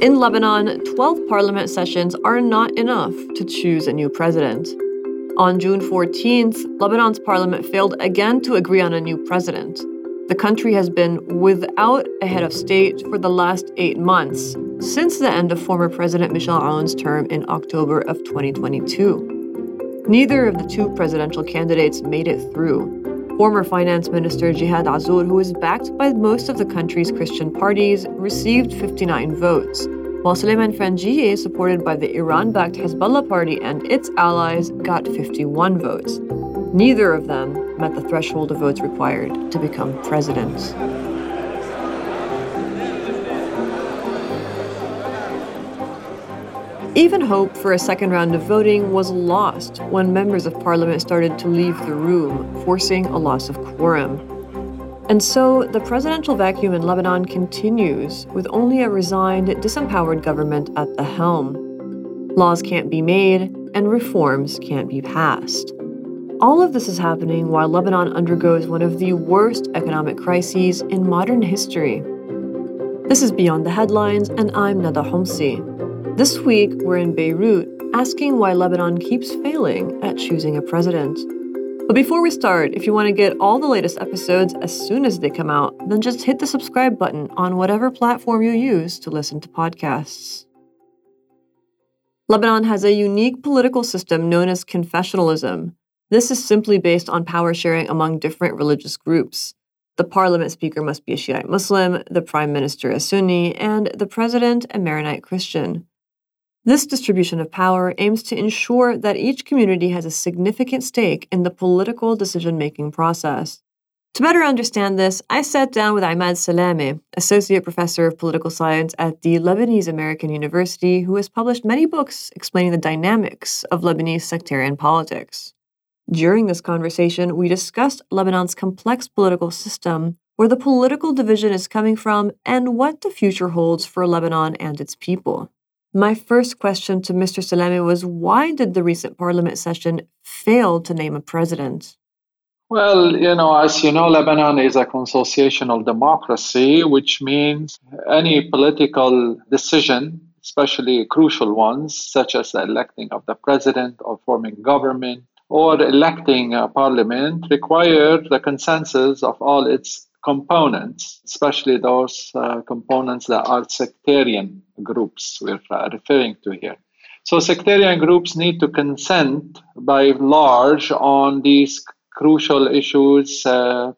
In Lebanon, 12 parliament sessions are not enough to choose a new president. On June 14th, Lebanon's parliament failed again to agree on a new president. The country has been without a head of state for the last eight months, since the end of former President Michel Aoun's term in October of 2022. Neither of the two presidential candidates made it through, Former Finance Minister Jihad Azour, who is backed by most of the country's Christian parties, received 59 votes, while Suleiman Frangieh, supported by the Iran backed Hezbollah party and its allies, got 51 votes. Neither of them met the threshold of votes required to become president. Even hope for a second round of voting was lost when members of parliament started to leave the room, forcing a loss of quorum. And so the presidential vacuum in Lebanon continues, with only a resigned, disempowered government at the helm. Laws can't be made, and reforms can't be passed. All of this is happening while Lebanon undergoes one of the worst economic crises in modern history. This is Beyond the Headlines, and I'm Nada Homsi. This week, we're in Beirut asking why Lebanon keeps failing at choosing a president. But before we start, if you want to get all the latest episodes as soon as they come out, then just hit the subscribe button on whatever platform you use to listen to podcasts. Lebanon has a unique political system known as confessionalism. This is simply based on power sharing among different religious groups. The parliament speaker must be a Shiite Muslim, the prime minister a Sunni, and the president a Maronite Christian. This distribution of power aims to ensure that each community has a significant stake in the political decision making process. To better understand this, I sat down with Imad Salameh, Associate Professor of Political Science at the Lebanese American University, who has published many books explaining the dynamics of Lebanese sectarian politics. During this conversation, we discussed Lebanon's complex political system, where the political division is coming from, and what the future holds for Lebanon and its people. My first question to Mr. Salameh was why did the recent parliament session fail to name a president? Well, you know, as you know, Lebanon is a consociational democracy, which means any political decision, especially crucial ones, such as the electing of the president or forming government or electing a parliament, require the consensus of all its components, especially those uh, components that are sectarian groups we're uh, referring to here. So, sectarian groups need to consent by large on these crucial issues uh,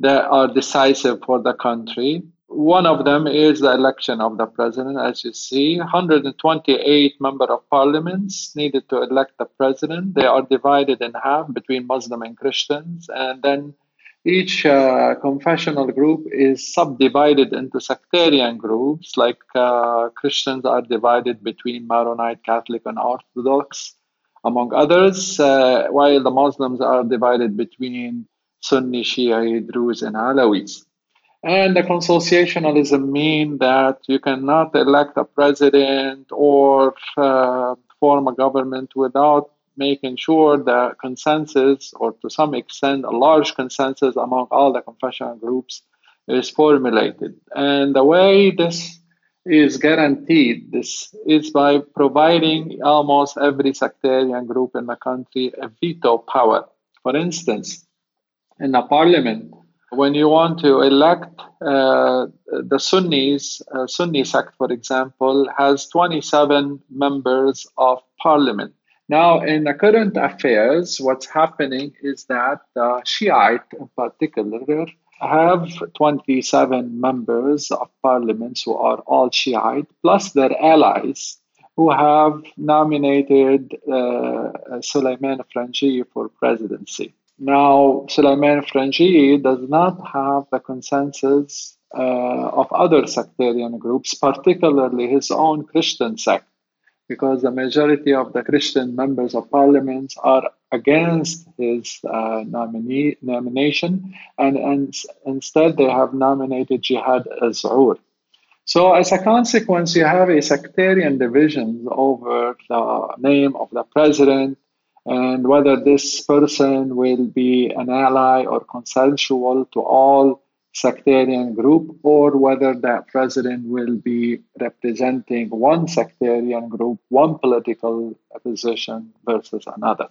that are decisive for the country. One of them is the election of the president. As you see, 128 member of parliaments needed to elect the president. They are divided in half between Muslim and Christians, and then each uh, confessional group is subdivided into sectarian groups, like uh, Christians are divided between Maronite, Catholic, and Orthodox, among others, uh, while the Muslims are divided between Sunni, Shia, Druze, and Alawis. And the consociationalism mean that you cannot elect a president or uh, form a government without making sure that consensus, or to some extent, a large consensus among all the confessional groups is formulated. And the way this is guaranteed this is by providing almost every sectarian group in the country a veto power. For instance, in a parliament, when you want to elect uh, the Sunnis, uh, Sunni sect, for example, has 27 members of parliament. Now, in the current affairs, what's happening is that the Shiite, in particular, have 27 members of parliaments who are all Shiite, plus their allies who have nominated uh, Suleiman Frangieh for presidency. Now, Suleiman Frangieh does not have the consensus uh, of other sectarian groups, particularly his own Christian sect because the majority of the Christian members of parliament are against his uh, nominee, nomination, and, and instead they have nominated Jihad Azour. So, as a consequence, you have a sectarian division over the name of the president and whether this person will be an ally or consensual to all sectarian group or whether that president will be representing one sectarian group, one political position versus another.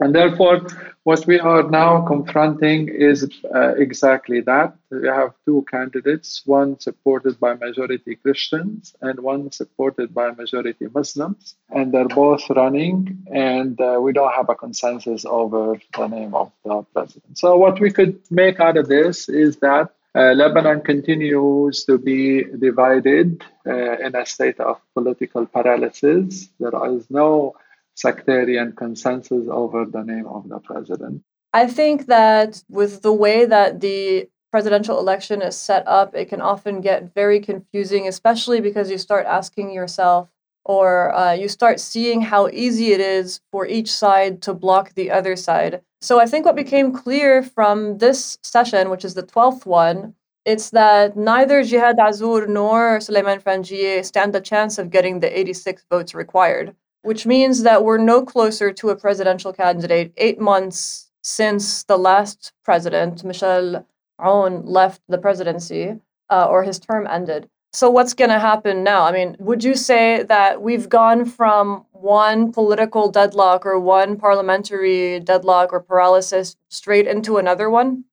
And therefore, what we are now confronting is uh, exactly that. We have two candidates, one supported by majority Christians and one supported by majority Muslims. And they're both running, and uh, we don't have a consensus over the name of the president. So, what we could make out of this is that uh, Lebanon continues to be divided uh, in a state of political paralysis. There is no sectarian consensus over the name of the president. I think that with the way that the presidential election is set up, it can often get very confusing, especially because you start asking yourself or uh, you start seeing how easy it is for each side to block the other side. So I think what became clear from this session, which is the 12th one, it's that neither Jihad Azour nor Suleiman Frangieh stand a chance of getting the 86 votes required which means that we're no closer to a presidential candidate eight months since the last president, Michel Aoun, left the presidency uh, or his term ended. So, what's going to happen now? I mean, would you say that we've gone from one political deadlock or one parliamentary deadlock or paralysis straight into another one?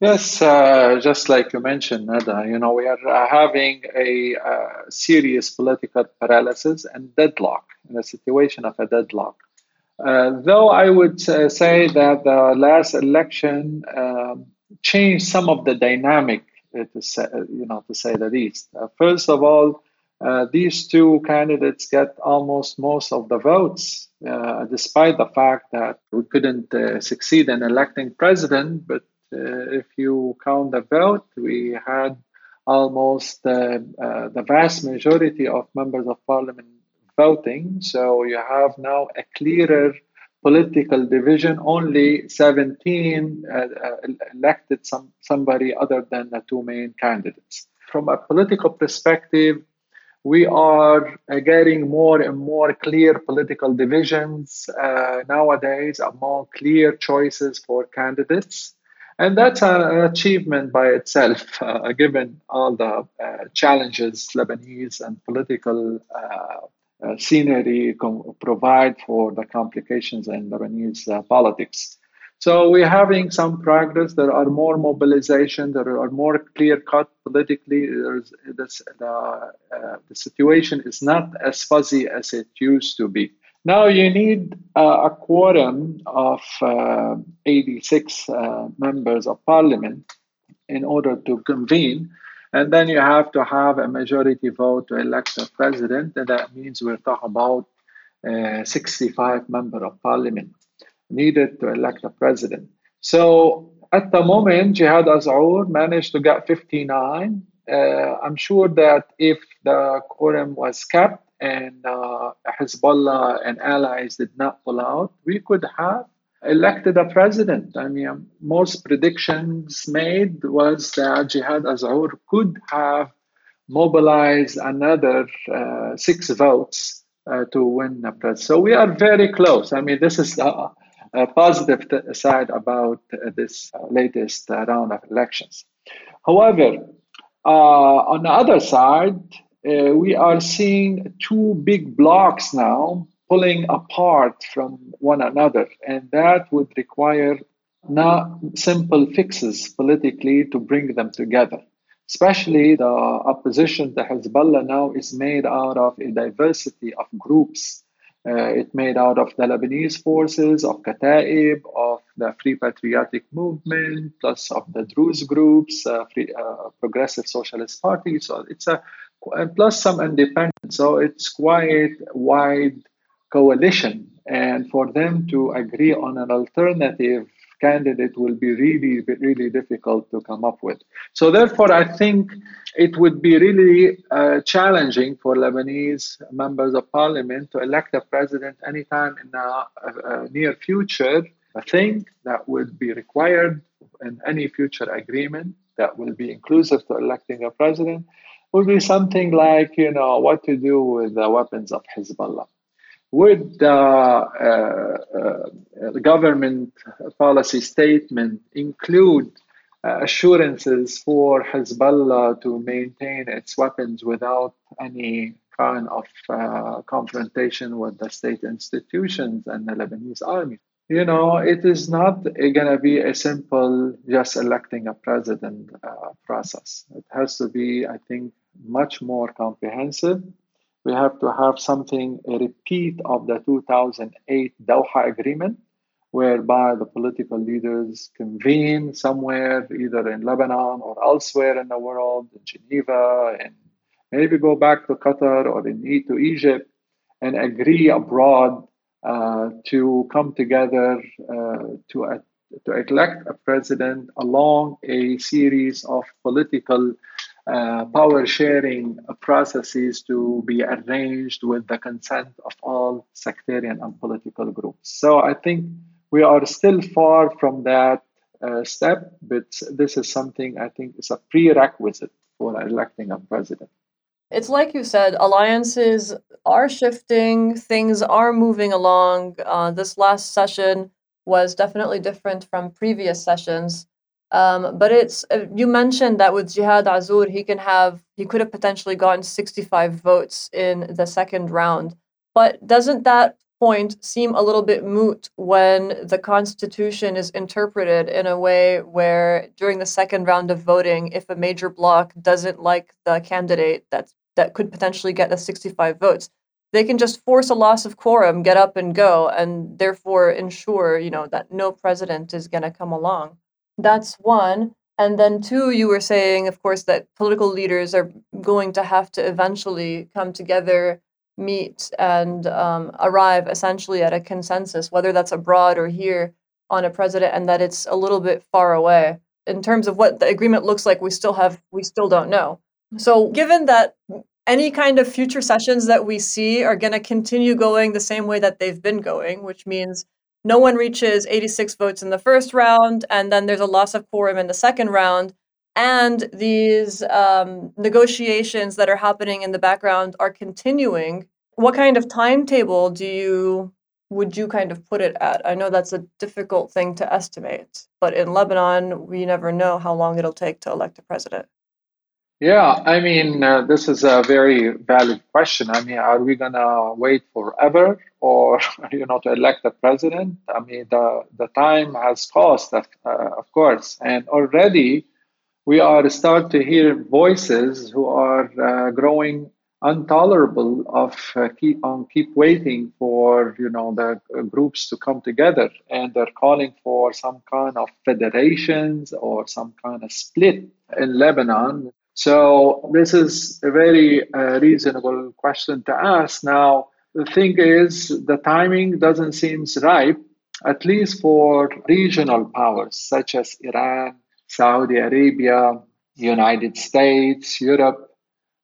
Yes, uh, just like you mentioned, Nada, you know, we are uh, having a uh, serious political paralysis and deadlock in a situation of a deadlock. Uh, though I would uh, say that the last election um, changed some of the dynamic, uh, to say, you know, to say the least. first of all, these two candidates get almost most of the votes, despite the fact that we couldn't succeed in electing president, but if you count the vote, we had almost uh, uh, the vast majority of members of parliament voting. So you have now a clearer political division. Only 17 uh, uh, elected some, somebody other than the two main candidates. From a political perspective, we are uh, getting more and more clear political divisions nowadays, more clear choices for candidates. And that's an achievement by itself, uh, given all the uh, challenges Lebanese and political uh, uh scenery com- provide for the complications in Lebanese uh, politics. So we're having some progress. There are more mobilization. There are more clear cut politically. There's this, the, uh, the situation is not as fuzzy as it used to be. Now you need uh, a quorum of uh, 86 uh, members of parliament in order to convene. And then you have to have a majority vote to elect a president. And that means we're talking about uh, 65 members of parliament needed to elect a president. So at the moment, Jihad Azour managed to get 59. Uh, I'm sure that if the quorum was kept, and uh, Hezbollah and allies did not pull out, we could have elected a president. I mean, most predictions made was that Jihad Azour could have mobilized another uh, six votes uh, to win the president. So we are very close. I mean, this is a, a positive t- side about uh, this uh, latest uh, round of elections. However, on the other side, uh, we are seeing two big blocks now pulling apart from one another, and that would require not simple fixes politically to bring them together. Especially the opposition to Hezbollah now is made out of a diversity of groups. Uh, it's made out of the Lebanese forces, of Kataib, of the Free Patriotic Movement, plus of the Druze groups, uh, Free, uh, Progressive Socialist Party. So it's a and plus some independents. So it's quite wide coalition. And for them to agree on an alternative candidate will be really, really difficult to come up with. So therefore, I think it would be really uh, challenging for Lebanese members of parliament to elect a president anytime in the near future. I think that would be required in any future agreement that will be inclusive to electing a president would be something like, you know, what to do with the weapons of Hezbollah. Would the uh, uh, government policy statement include assurances for Hezbollah to maintain its weapons without any kind of uh, confrontation with the state institutions and the Lebanese army. You know, it is not going to be a simple just electing a president uh, process. It has to be, I think, much more comprehensive. We have to have something, a repeat of the 2008 Doha Agreement, whereby the political leaders convene somewhere, either in Lebanon or elsewhere in the world, in Geneva, and maybe go back to Qatar or in, to Egypt, and agree abroad to come together uh, to, uh, to elect a president along a series of political uh, power sharing processes to be arranged with the consent of all sectarian and political groups. So I think we are still far from that uh, step, but this is something I think is a prerequisite for electing a president. It's like you said, alliances are shifting, things are moving along. Uh, this last session was definitely different from previous sessions. Um, but it's uh, you mentioned that with Jihad Azour, he can have he could have potentially gotten 65 votes in the second round. But doesn't that point seem a little bit moot when the constitution is interpreted in a way where during the second round of voting if a major bloc doesn't like the candidate that's that could potentially get the 65 votes they can just force a loss of quorum get up and go and therefore ensure you know that no president is going to come along that's one. And then two, you were saying, of course, that political leaders are going to have to eventually come together, meet, and um, arrive essentially at a consensus, whether that's abroad or here on a president, and that it's a little bit far away. In terms of what the agreement looks like, we still have we still don't know. So, given that any kind of future sessions that we see are going to continue going the same way that they've been going, which means no one reaches 86 votes in the first round, and then there's a loss of quorum in the second round. And these um, negotiations that are happening in the background are continuing. What kind of timetable do you would you kind of put it at? I know that's a difficult thing to estimate, but in Lebanon, we never know how long it'll take to elect a president. Yeah, I mean, uh, this is a very valid question. I mean, are we gonna wait forever, or you know, to elect a president? I mean, the the time has passed, uh, of course, and already we are start to hear voices who are uh, growing intolerable of uh, keep on keep waiting for you know the uh, groups to come together, and they're calling for some kind of federations or some kind of split in Lebanon so this is a very uh, reasonable question to ask. Now, the thing is, the timing doesn't seem ripe, at least for regional powers such as Iran, Saudi Arabia, United States, Europe,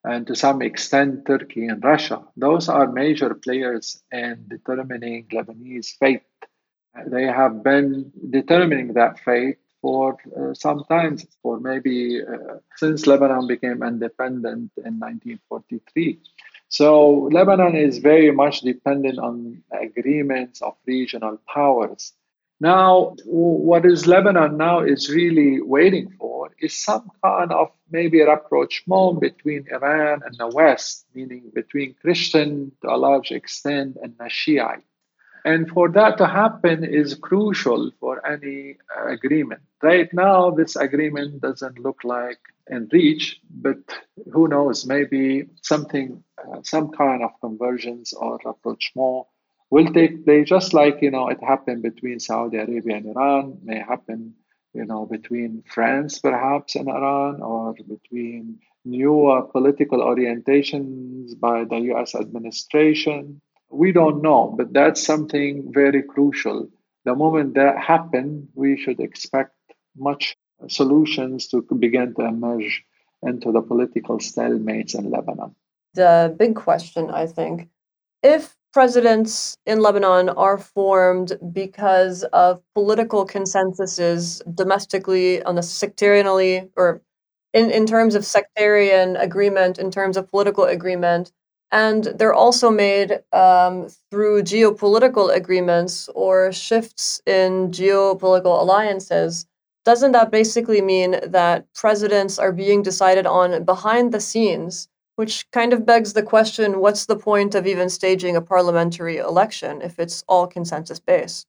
and to some extent Turkey and Russia. Those are major players in determining Lebanese fate. They have been determining that fate for uh, some time, for maybe uh, since Lebanon became independent in 1943. So Lebanon is very much dependent on agreements of regional powers. Now, what is Lebanon now is really waiting for is some kind of maybe rapprochement between Iran and the West, meaning between Christian to a large extent and the Shiite. And for that to happen is crucial for any uh, agreement. Right now, this agreement doesn't look like in reach, but who knows, maybe something, uh, some kind of convergence or rapprochement will take place, just like, you know, it happened between Saudi Arabia and Iran, may happen, you know, between France perhaps and Iran, or between new political orientations by the US administration we don't know, but that's something very crucial. The moment that happens, we should expect much solutions to begin to emerge into the political stalemates in Lebanon. The big question, I think, if presidents in Lebanon are formed because of political consensuses domestically on the sectarianly or in, in terms of sectarian agreement, in terms of political agreement, and they're also made um, through geopolitical agreements or shifts in geopolitical alliances. doesn't that basically mean that presidents are being decided on behind the scenes, which kind of begs the question what's the point of even staging a parliamentary election if it's all consensus based?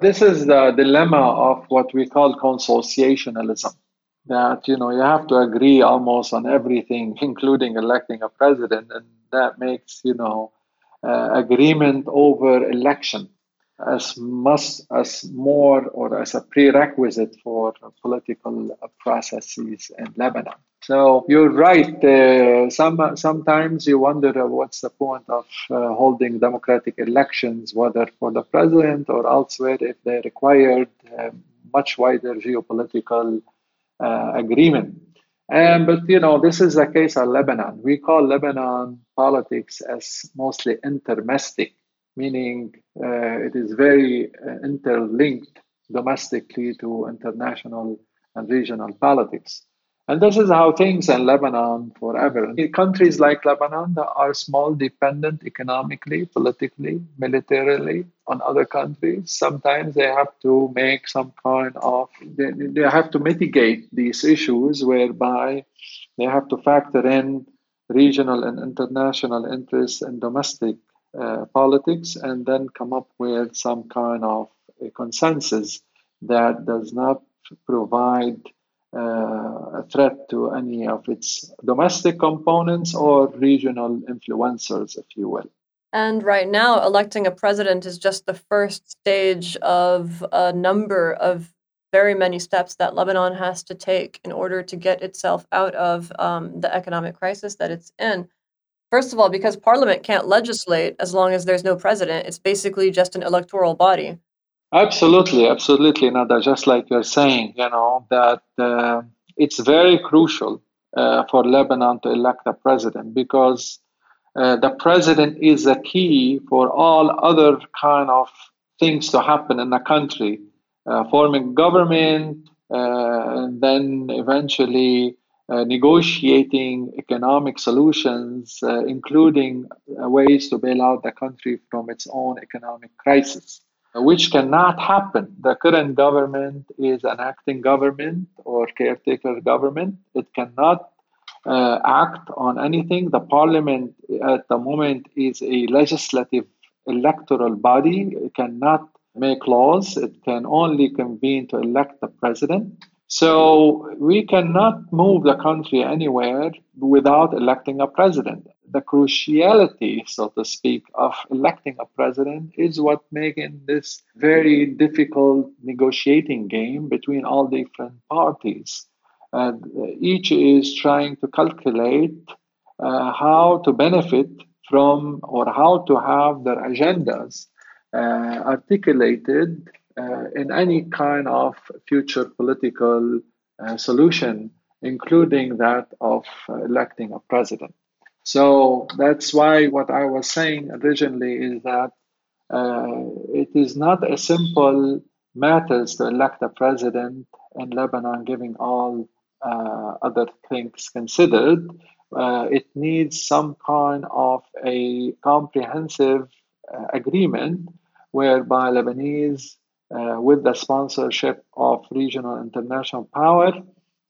This is the dilemma of what we call consociationalism. That you know you have to agree almost on everything, including electing a president, and that makes you know uh, agreement over election as much as more or as a prerequisite for political processes in Lebanon. So you're right. Uh, some sometimes you wonder uh, what's the point of uh, holding democratic elections, whether for the president or elsewhere, if they required uh, much wider geopolitical uh, agreement. And but you know this is the case of Lebanon. We call Lebanon politics as mostly intermestic meaning uh, it is very uh, interlinked domestically to international and regional politics. And this is how things in Lebanon forever. Countries like Lebanon that are small, dependent economically, politically, militarily on other countries, sometimes they have to make some kind of, they, they have to mitigate these issues whereby they have to factor in regional and international interests and domestic uh, politics and then come up with some kind of a consensus that does not provide uh, a threat to any of its domestic components or regional influencers, if you will. And right now, electing a president is just the first stage of a number of very many steps that Lebanon has to take in order to get itself out of um, the economic crisis that it's in. First of all, because parliament can't legislate as long as there's no president, it's basically just an electoral body. Absolutely, absolutely, Nada. Just like you're saying, you know, that uh, it's very crucial uh, for Lebanon to elect a president because uh, the president is a key for all other kind of things to happen in the country, uh, forming government, uh, and then eventually uh, negotiating economic solutions, uh, including uh, ways to bail out the country from its own economic crisis, which cannot happen. The current government is an acting government or caretaker government. It cannot uh, act on anything. The parliament at the moment is a legislative electoral body. It cannot make laws. It can only convene to elect the president. So we cannot move the country anywhere without electing a president. The cruciality, so to speak, of electing a president is what making this very difficult negotiating game between all different parties. And each is trying to calculate uh, how to benefit from or how to have their agendas uh, articulated uh, in any kind of future political uh, solution, including that of uh, electing a president. So that's why what I was saying originally is that uh, it is not a simple matter to elect a president in Lebanon, giving all uh, other things considered. Uh, it needs some kind of a comprehensive agreement whereby Lebanese uh, with the sponsorship of regional international power,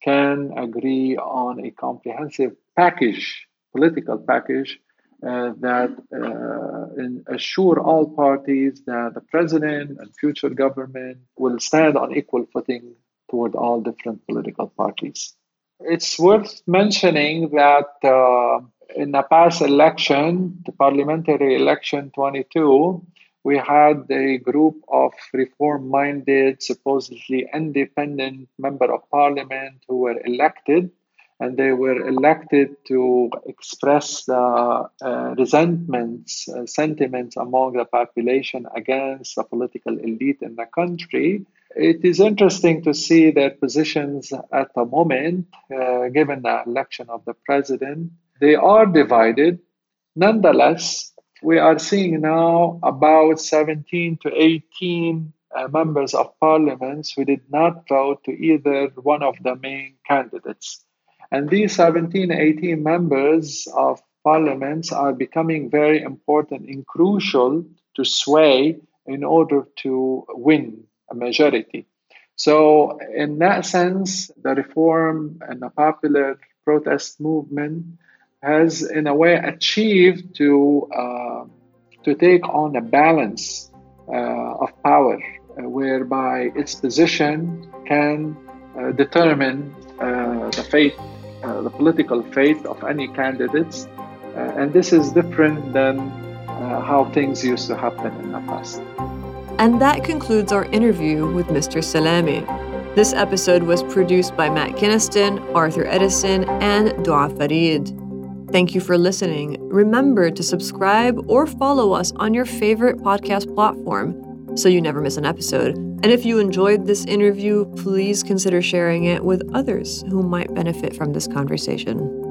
can agree on a comprehensive package, political package, uh, that uh, assure all parties that the president and future government will stand on equal footing toward all different political parties. It's worth mentioning that uh, in the past election, the parliamentary election 22, we had a group of reform minded, supposedly independent member of parliament who were elected. And they were elected to express the uh, resentments, uh, sentiments among the population against the political elite in the country. It is interesting to see their positions at the moment, uh, given the election of the president. They are divided. Nonetheless, we are seeing now about 17 to 18 uh, members of parliaments who did not vote to either one of the main candidates. And these 17, 18 members of parliaments are becoming very important and crucial to sway in order to win a majority. So, in that sense, the reform and the popular protest movement has, in a way, achieved to uh, to take on a balance uh, of power, uh, whereby its position can uh, determine uh, the fate, uh, the political fate of any candidates, and this is different than how things used to happen in the past. And that concludes our interview with Mr. Salameh. This episode was produced by Matt Kinniston, Arthur Edison, and Dua Farid. Thank you for listening. Remember to subscribe or follow us on your favorite podcast platform so you never miss an episode. And if you enjoyed this interview, please consider sharing it with others who might benefit from this conversation.